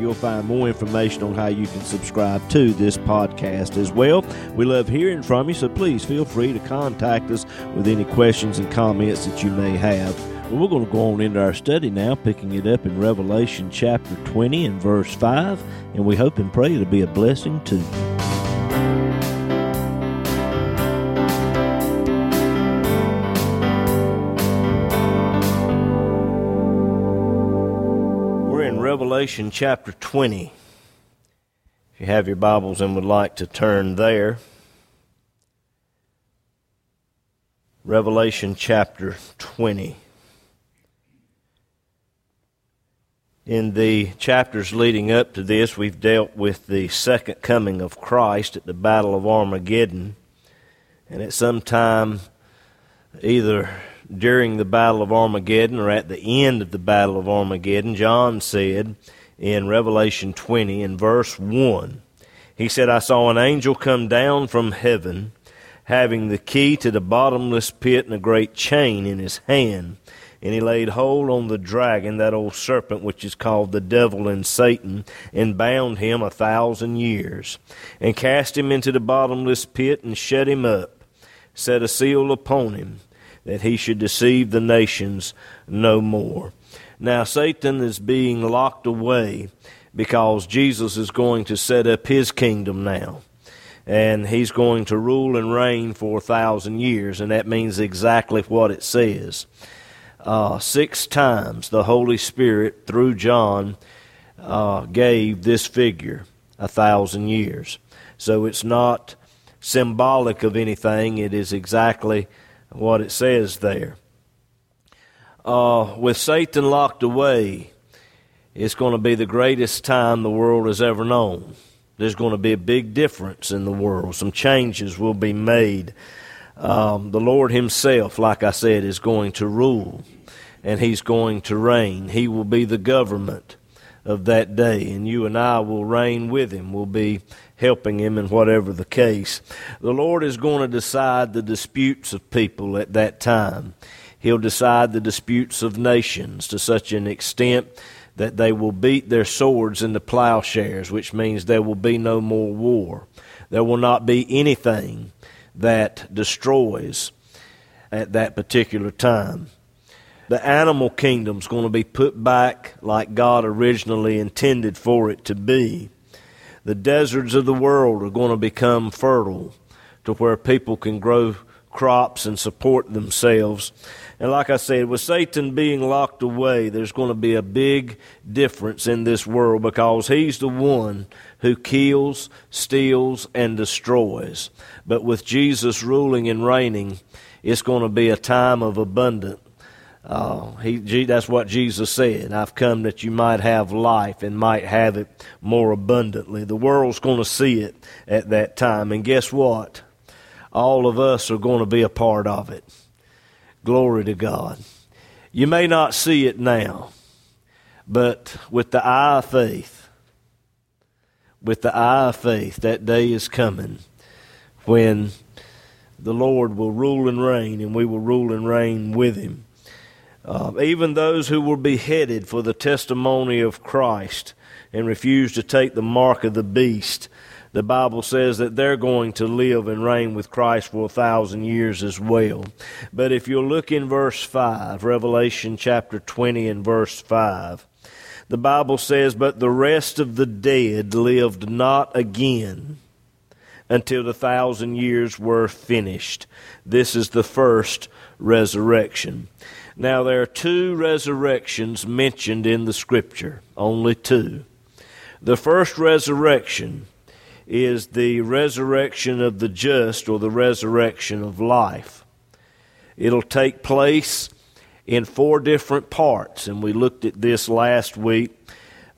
you'll find more information on how you can subscribe to this podcast as well. We love hearing from you, so please feel free to contact us with any questions and comments that you may have. Well, we're going to go on into our study now, picking it up in Revelation chapter 20 and verse 5, and we hope and pray it'll be a blessing to you. Revelation chapter 20. If you have your Bibles and would like to turn there, Revelation chapter 20. In the chapters leading up to this, we've dealt with the second coming of Christ at the Battle of Armageddon. And at some time, either during the Battle of Armageddon or at the end of the Battle of Armageddon, John said in Revelation 20 in verse 1, he said, I saw an angel come down from heaven, having the key to the bottomless pit and a great chain in his hand. And he laid hold on the dragon, that old serpent which is called the devil and Satan, and bound him a thousand years, and cast him into the bottomless pit and shut him up, set a seal upon him, that he should deceive the nations no more. Now, Satan is being locked away because Jesus is going to set up his kingdom now. And he's going to rule and reign for a thousand years, and that means exactly what it says. Uh, six times the Holy Spirit, through John, uh, gave this figure, a thousand years. So it's not symbolic of anything, it is exactly what it says there. Uh, with Satan locked away, it's going to be the greatest time the world has ever known. There's going to be a big difference in the world. Some changes will be made. Um, the Lord Himself, like I said, is going to rule and He's going to reign. He will be the government of that day, and you and I will reign with Him. We'll be helping Him in whatever the case. The Lord is going to decide the disputes of people at that time. He'll decide the disputes of nations to such an extent that they will beat their swords into plowshares, which means there will be no more war. There will not be anything that destroys at that particular time. The animal kingdom's going to be put back like God originally intended for it to be. The deserts of the world are going to become fertile to where people can grow crops and support themselves. And like I said, with Satan being locked away, there's going to be a big difference in this world because he's the one who kills, steals, and destroys. But with Jesus ruling and reigning, it's going to be a time of abundance. Uh, he, that's what Jesus said. I've come that you might have life and might have it more abundantly. The world's going to see it at that time. And guess what? All of us are going to be a part of it. Glory to God. You may not see it now, but with the eye of faith, with the eye of faith, that day is coming when the Lord will rule and reign, and we will rule and reign with Him. Uh, even those who were beheaded for the testimony of Christ and refused to take the mark of the beast, the Bible says that they're going to live and reign with Christ for a thousand years as well. But if you'll look in verse 5, Revelation chapter 20 and verse 5, the Bible says, But the rest of the dead lived not again until the thousand years were finished. This is the first resurrection. Now, there are two resurrections mentioned in the Scripture, only two. The first resurrection is the resurrection of the just or the resurrection of life. It'll take place in four different parts, and we looked at this last week.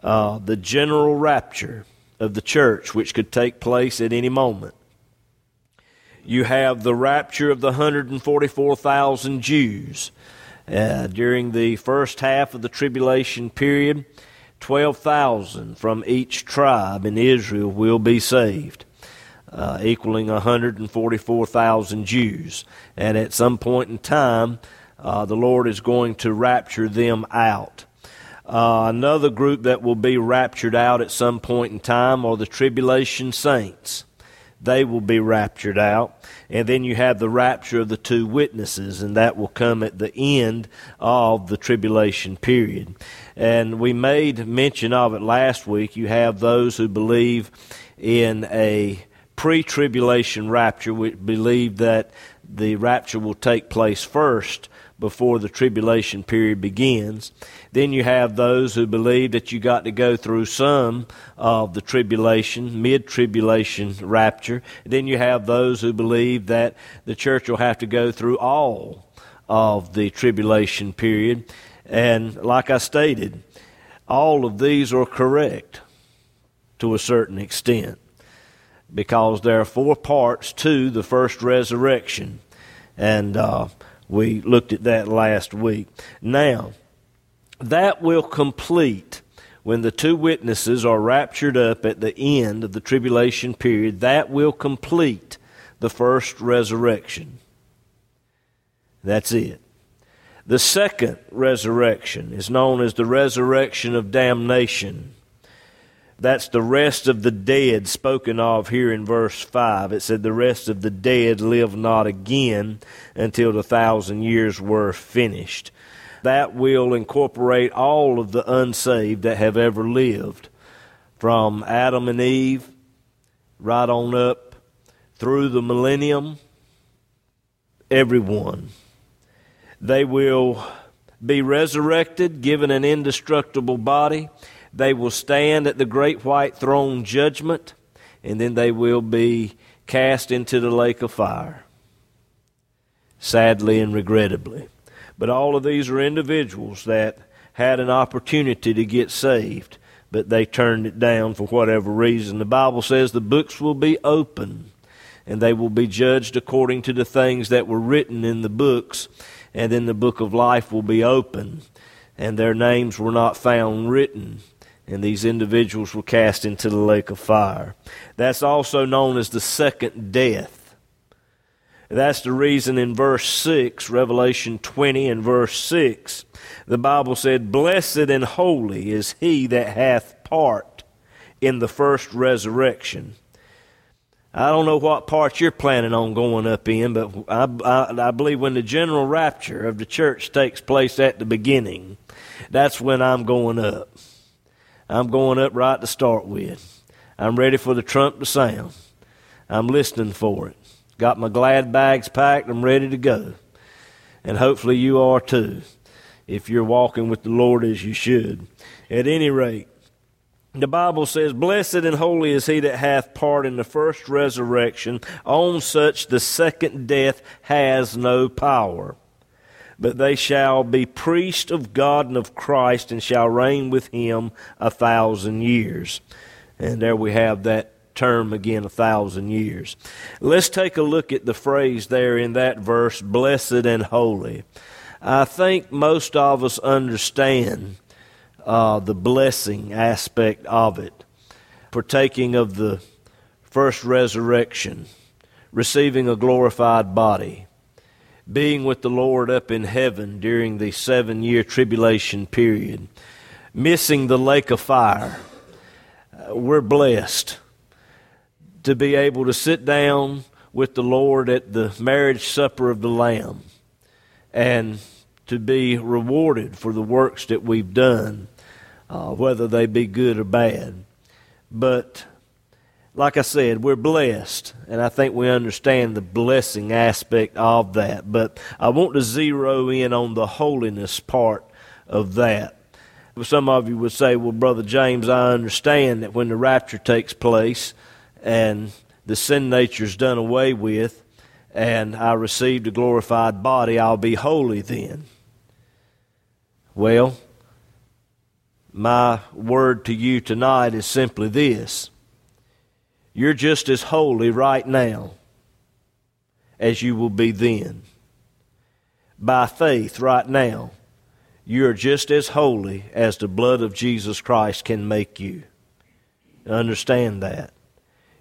uh, the general rapture of the church, which could take place at any moment. You have the rapture of the 144,000 Jews. Uh, during the first half of the tribulation period, 12,000 from each tribe in Israel will be saved, uh, equaling 144,000 Jews. And at some point in time, uh, the Lord is going to rapture them out. Uh, another group that will be raptured out at some point in time are the tribulation saints. They will be raptured out. And then you have the rapture of the two witnesses, and that will come at the end of the tribulation period. And we made mention of it last week. You have those who believe in a pre tribulation rapture, which believe that the rapture will take place first before the tribulation period begins. Then you have those who believe that you got to go through some of the tribulation, mid tribulation rapture. Then you have those who believe that the church will have to go through all of the tribulation period. And like I stated, all of these are correct to a certain extent because there are four parts to the first resurrection. And uh, we looked at that last week. Now, that will complete when the two witnesses are raptured up at the end of the tribulation period. That will complete the first resurrection. That's it. The second resurrection is known as the resurrection of damnation. That's the rest of the dead spoken of here in verse 5. It said, The rest of the dead live not again until the thousand years were finished. That will incorporate all of the unsaved that have ever lived, from Adam and Eve right on up through the millennium. Everyone. They will be resurrected, given an indestructible body they will stand at the great white throne judgment, and then they will be cast into the lake of fire. Sadly and regrettably. But all of these are individuals that had an opportunity to get saved, but they turned it down for whatever reason. The Bible says the books will be open, and they will be judged according to the things that were written in the books, and then the book of life will be open, and their names were not found written and these individuals were cast into the lake of fire. That's also known as the second death. That's the reason in verse 6, Revelation 20 and verse 6, the Bible said, Blessed and holy is he that hath part in the first resurrection. I don't know what part you're planning on going up in, but I, I, I believe when the general rapture of the church takes place at the beginning, that's when I'm going up. I'm going up right to start with. I'm ready for the trump to sound. I'm listening for it. Got my glad bags packed. I'm ready to go. And hopefully you are too, if you're walking with the Lord as you should. At any rate, the Bible says, Blessed and holy is he that hath part in the first resurrection. On such the second death has no power but they shall be priests of God and of Christ and shall reign with him a thousand years. And there we have that term again, a thousand years. Let's take a look at the phrase there in that verse, blessed and holy. I think most of us understand uh, the blessing aspect of it, partaking of the first resurrection, receiving a glorified body being with the Lord up in heaven during the seven year tribulation period, missing the lake of fire. Uh, we're blessed to be able to sit down with the Lord at the marriage supper of the Lamb and to be rewarded for the works that we've done, uh, whether they be good or bad. But like I said, we're blessed, and I think we understand the blessing aspect of that. But I want to zero in on the holiness part of that. Some of you would say, well, Brother James, I understand that when the rapture takes place and the sin nature is done away with, and I received a glorified body, I'll be holy then. Well, My word to you tonight is simply this You're just as holy right now as you will be then. By faith, right now, you're just as holy as the blood of Jesus Christ can make you. Understand that.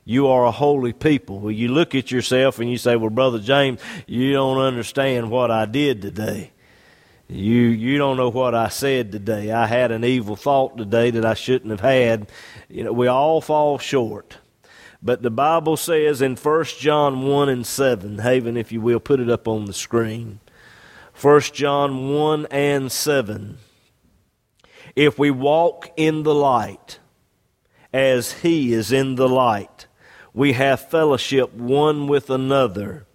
You are a holy people. Well, you look at yourself and you say, Well, Brother James, you don't understand what I did today. You you don't know what I said today. I had an evil thought today that I shouldn't have had. You know, we all fall short. But the Bible says in 1 John 1 and 7, Haven, if you will, put it up on the screen. 1 John 1 and 7. If we walk in the light as he is in the light, we have fellowship one with another,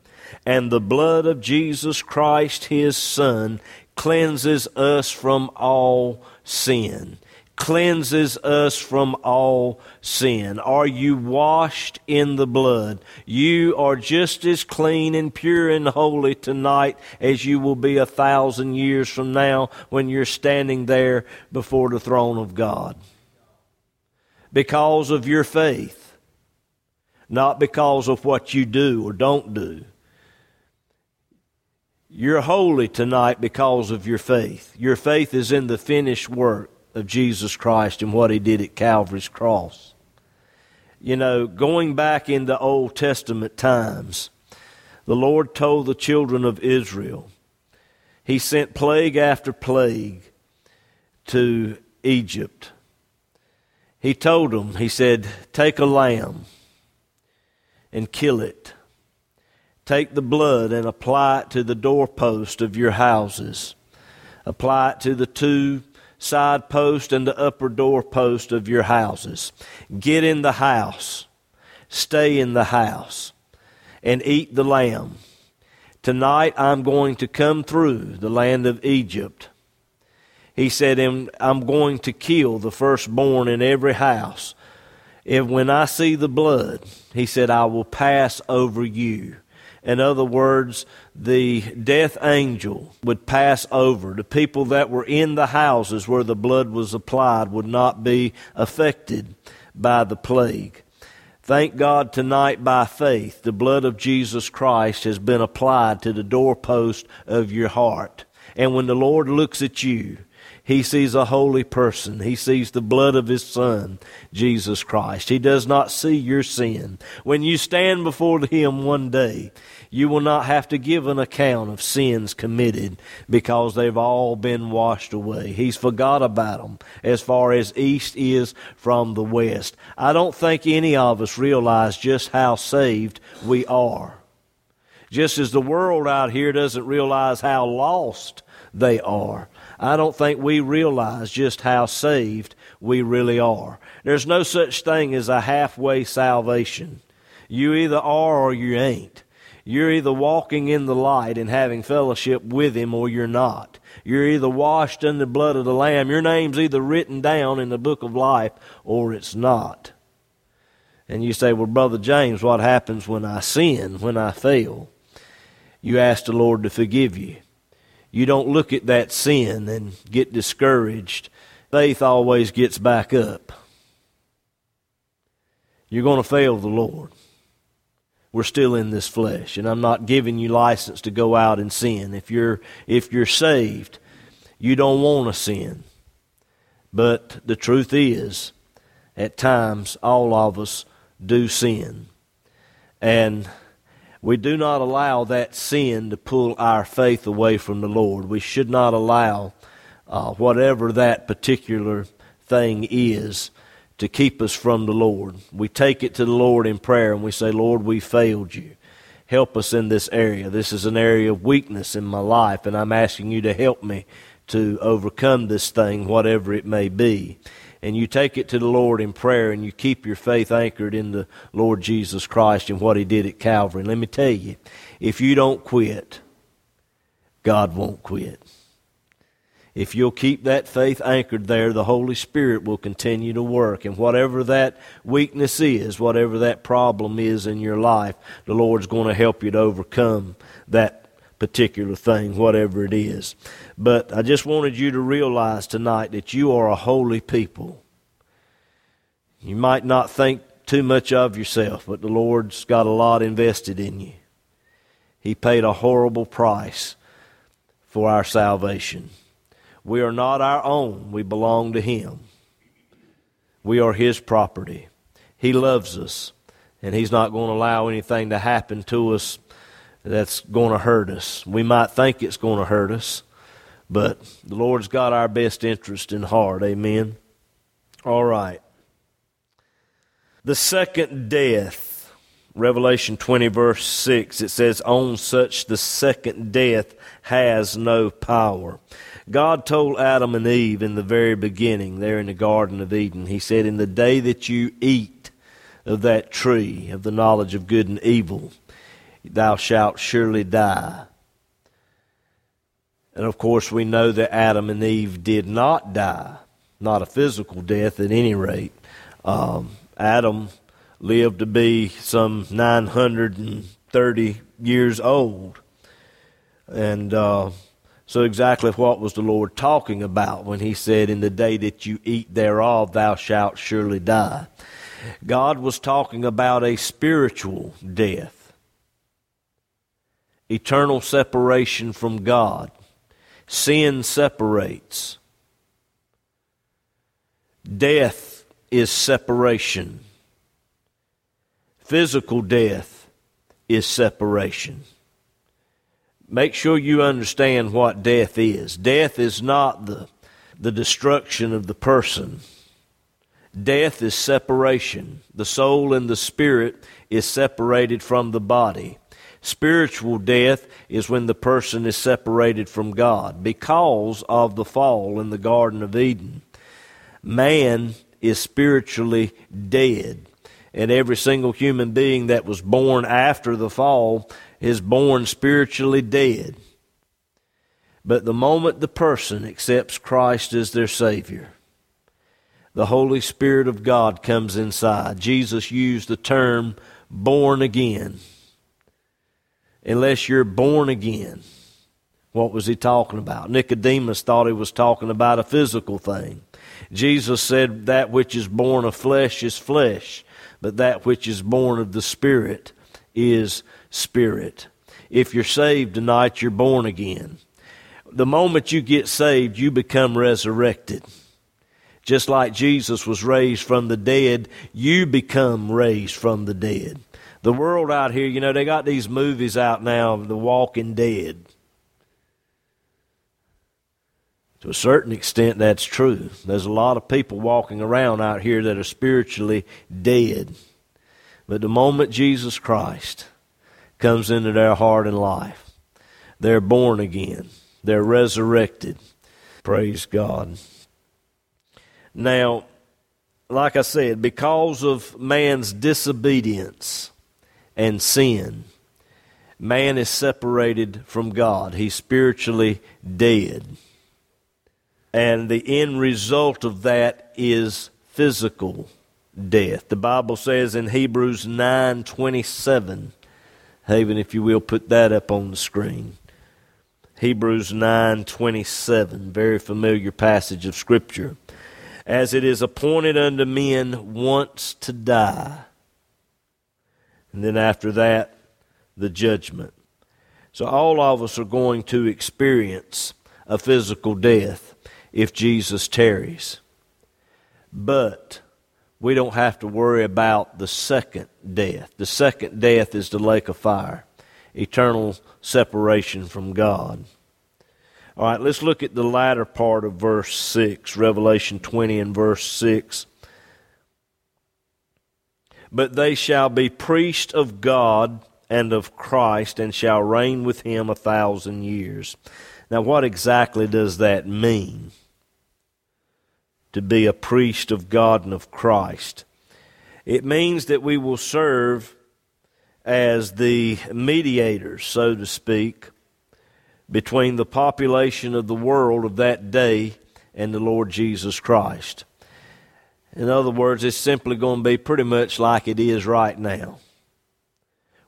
and the blood of Jesus Christ, his Son, cleanses us from all sin. Cleanses us from all sin. Are you washed in the blood? You are just as clean and pure and holy tonight as you will be a thousand years from now when you're standing there before the throne of God. Because of your faith, not because of what you do or don't do. You're holy tonight because of your faith. Your faith is in the finished work of Jesus Christ and what he did at Calvary's cross. You know, going back in the Old Testament times, the Lord told the children of Israel, He sent plague after plague to Egypt. He told them, He said, Take a lamb and kill it Take the blood and apply it to the doorpost of your houses. Apply it to the two side post and the upper doorpost of your houses. Get in the house. Stay in the house and eat the lamb. Tonight I'm going to come through the land of Egypt. He said, I'm going to kill the firstborn in every house. If when I see the blood, he said, I will pass over you. In other words, the death angel would pass over. The people that were in the houses where the blood was applied would not be affected by the plague. Thank God tonight by faith, the blood of Jesus Christ has been applied to the doorpost of your heart. And when the Lord looks at you, he sees a holy person. He sees the blood of His Son, Jesus Christ. He does not see your sin. When you stand before Him one day, you will not have to give an account of sins committed because they've all been washed away. He's forgot about them as far as east is from the west. I don't think any of us realize just how saved we are. Just as the world out here doesn't realize how lost they are. I don't think we realize just how saved we really are. There's no such thing as a halfway salvation. You either are or you ain't. You're either walking in the light and having fellowship with Him or you're not. You're either washed in the blood of the Lamb. Your name's either written down in the book of life or it's not. And you say, Well, Brother James, what happens when I sin, when I fail? You ask the Lord to forgive you you don't look at that sin and get discouraged. Faith always gets back up. You're going to fail the Lord. We're still in this flesh, and I'm not giving you license to go out and sin. If you're if you're saved, you don't want to sin. But the truth is, at times all of us do sin. And we do not allow that sin to pull our faith away from the Lord. We should not allow uh, whatever that particular thing is to keep us from the Lord. We take it to the Lord in prayer and we say, Lord, we failed you. Help us in this area. This is an area of weakness in my life, and I'm asking you to help me to overcome this thing, whatever it may be and you take it to the Lord in prayer and you keep your faith anchored in the Lord Jesus Christ and what He did at Calvary. And let me tell you, if you don't quit, God won't quit. If you'll keep that faith anchored there, the Holy Spirit will continue to work. And whatever that weakness is, whatever that problem is in your life, the Lord's going to help you to overcome that particular thing, whatever it is. But I just wanted you to realize tonight that you are a holy people. You might not think too much of yourself, but the Lord's got a lot invested in you. He paid a horrible price for our salvation. We are not our own, we belong to Him. We are His property. He loves us, and He's not going to allow anything to happen to us that's going to hurt us. We might think it's going to hurt us, but the Lord's got our best interest in heart. Amen. All right. The second death, Revelation 20, verse 6, it says, On such the second death has no power. God told Adam and Eve in the very beginning, there in the Garden of Eden, He said, In the day that you eat of that tree of the knowledge of good and evil, thou shalt surely die. And of course, we know that Adam and Eve did not die, not a physical death at any rate. Um, Adam lived to be some 930 years old. And uh, so, exactly what was the Lord talking about when He said, In the day that you eat thereof, thou shalt surely die? God was talking about a spiritual death eternal separation from God. Sin separates. Death is separation. Physical death is separation. Make sure you understand what death is. Death is not the, the destruction of the person. Death is separation. The soul and the spirit is separated from the body. Spiritual death is when the person is separated from God because of the fall in the Garden of Eden. Man is spiritually dead. And every single human being that was born after the fall is born spiritually dead. But the moment the person accepts Christ as their Savior, the Holy Spirit of God comes inside. Jesus used the term born again unless you're born again. What was he talking about? Nicodemus thought he was talking about a physical thing. Jesus said, That which is born of flesh is flesh, but that which is born of the Spirit is spirit. If you're saved tonight, you're born again. The moment you get saved, you become resurrected. Just like Jesus was raised from the dead, you become raised from the dead the world out here, you know, they got these movies out now, The Walking Dead. To a certain extent, that's true. There's a lot of people walking around out here that are spiritually dead. But the moment Jesus Christ comes into their heart and life, they're born again. They're resurrected. Praise God. Now, like I said, because of man's disobedience, and sin. Man is separated from God. He's spiritually dead. And the end result of that is physical death. The Bible says in Hebrews 9:27, Haven if you will put that up on the screen. Hebrews 9:27, very familiar passage of scripture. As it is appointed unto men once to die, and then after that, the judgment. So all of us are going to experience a physical death if Jesus tarries. But we don't have to worry about the second death. The second death is the lake of fire, eternal separation from God. All right, let's look at the latter part of verse 6, Revelation 20 and verse 6 but they shall be priests of God and of Christ and shall reign with him a thousand years. Now, what exactly does that mean? To be a priest of God and of Christ. It means that we will serve as the mediators, so to speak, between the population of the world of that day and the Lord Jesus Christ. In other words, it's simply going to be pretty much like it is right now.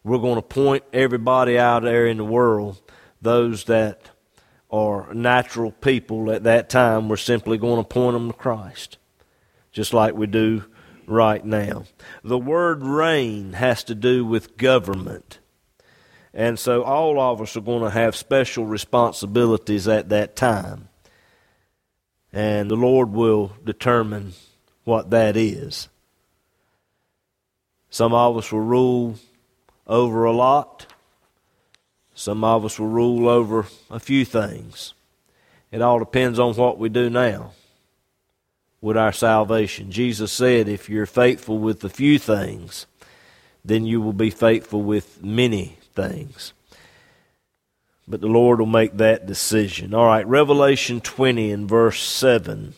We're going to point everybody out there in the world those that are natural people at that time, we're simply going to point them to Christ, just like we do right now. The word reign has to do with government. And so all of us are going to have special responsibilities at that time. And the Lord will determine what that is. Some of us will rule over a lot. Some of us will rule over a few things. It all depends on what we do now with our salvation. Jesus said, if you're faithful with a few things, then you will be faithful with many things. But the Lord will make that decision. All right, Revelation 20 and verse 7.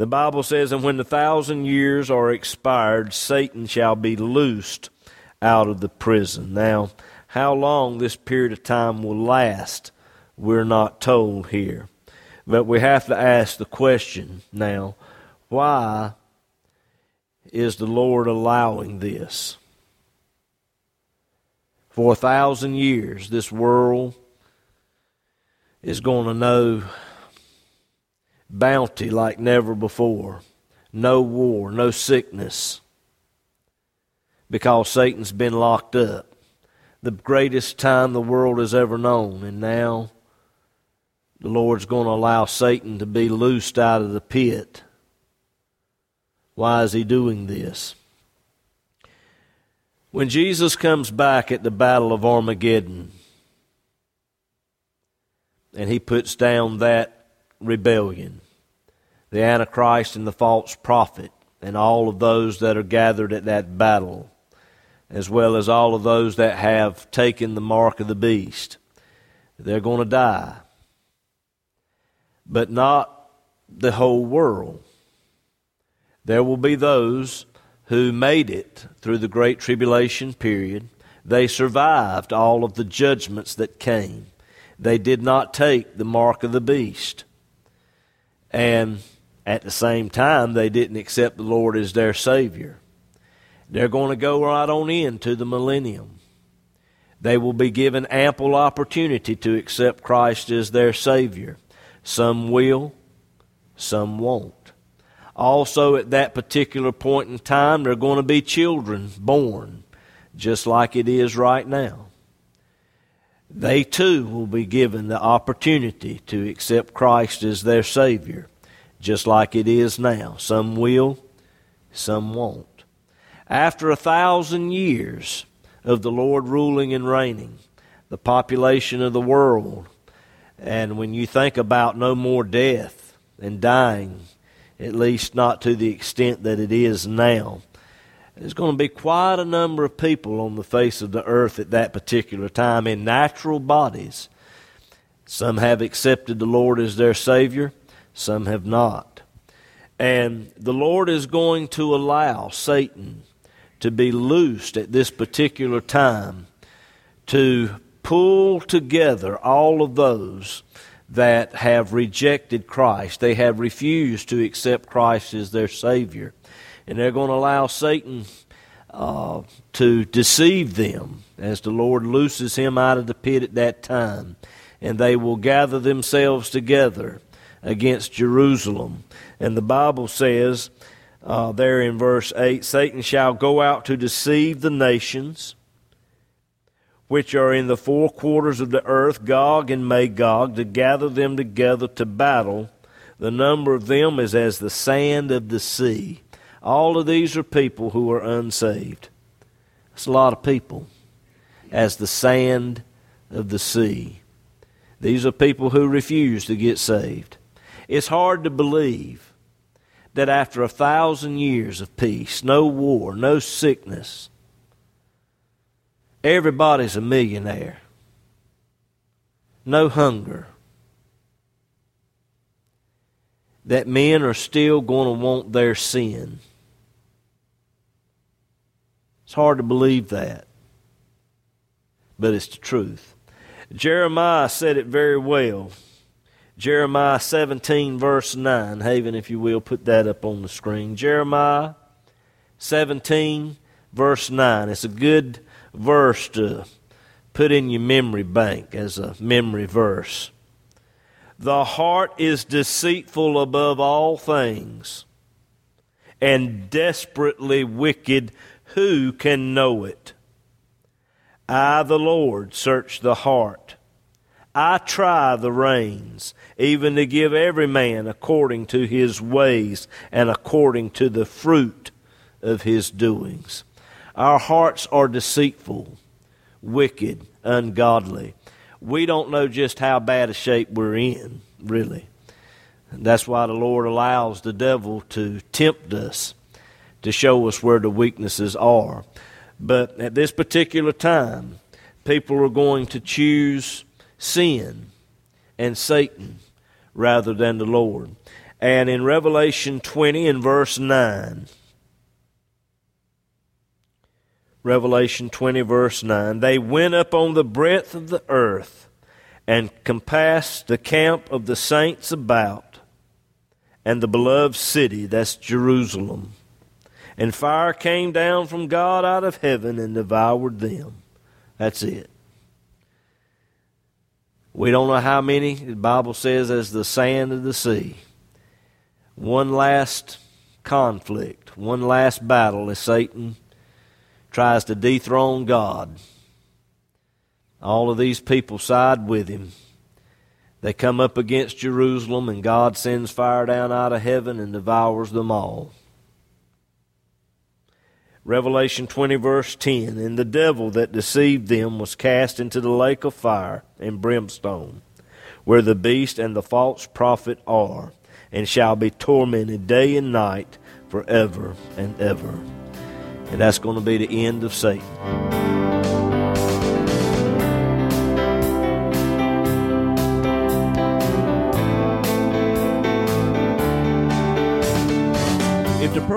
The Bible says, And when the thousand years are expired, Satan shall be loosed out of the prison. Now, how long this period of time will last, we're not told here. But we have to ask the question now why is the Lord allowing this? For a thousand years, this world is going to know bounty like never before. No war, no sickness, because Satan's been locked up. The greatest time the world has ever known, and now the Lord's going to allow Satan to be loosed out of the pit. Why is he doing this? When Jesus comes back at the Battle of Armageddon and he puts down that rebellion, the Antichrist and the false prophet, and all of those that are gathered at that battle, as well as all of those that have taken the mark of the beast, they're going to die. But not the whole world. There will be those who made it through the Great Tribulation period. They survived all of the judgments that came. They did not take the mark of the beast. And at the same time, they didn't accept the Lord as their Savior. They're going to go right on into the millennium. They will be given ample opportunity to accept Christ as their Savior. Some will, some won't. Also, at that particular point in time, there are going to be children born, just like it is right now. They too will be given the opportunity to accept Christ as their Savior, just like it is now. Some will, some won't. After a thousand years of the Lord ruling and reigning, the population of the world, and when you think about no more death and dying at least not to the extent that it is now. There's going to be quite a number of people on the face of the earth at that particular time in natural bodies. Some have accepted the Lord as their Savior, some have not. And the Lord is going to allow Satan to be loosed at this particular time to pull together all of those that have rejected Christ. They have refused to accept Christ as their Savior. And they're going to allow Satan uh, to deceive them as the Lord looses him out of the pit at that time. And they will gather themselves together against Jerusalem. And the Bible says uh, there in verse 8 Satan shall go out to deceive the nations which are in the four quarters of the earth, Gog and Magog, to gather them together to battle. The number of them is as the sand of the sea. All of these are people who are unsaved. It's a lot of people. As the sand of the sea. These are people who refuse to get saved. It's hard to believe that after a thousand years of peace, no war, no sickness, Everybody's a millionaire. No hunger. That men are still going to want their sin. It's hard to believe that, but it's the truth. Jeremiah said it very well. Jeremiah 17, verse 9. Haven, if you will, put that up on the screen. Jeremiah 17, verse 9. It's a good verse to, put in your memory bank as a memory verse. The heart is deceitful above all things and desperately wicked. Who can know it? I, the Lord, search the heart. I try the reins, even to give every man according to his ways and according to the fruit of his doings. Our hearts are deceitful, wicked, ungodly. We don't know just how bad a shape we're in, really. That's why the Lord allows the devil to tempt us to show us where the weaknesses are. But at this particular time, people are going to choose sin and Satan rather than the Lord. And in Revelation 20 and verse 9, Revelation 20, verse 9, they went up on the breadth of the earth and compassed the camp of the saints about and the beloved city, that's Jerusalem. And fire came down from God out of heaven and devoured them. That's it. We don't know how many, the Bible says, as the sand of the sea. One last conflict, one last battle as Satan tries to dethrone God. All of these people side with him. They come up against Jerusalem, and God sends fire down out of heaven and devours them all. Revelation 20, verse 10 And the devil that deceived them was cast into the lake of fire and brimstone, where the beast and the false prophet are, and shall be tormented day and night forever and ever. And that's going to be the end of Satan.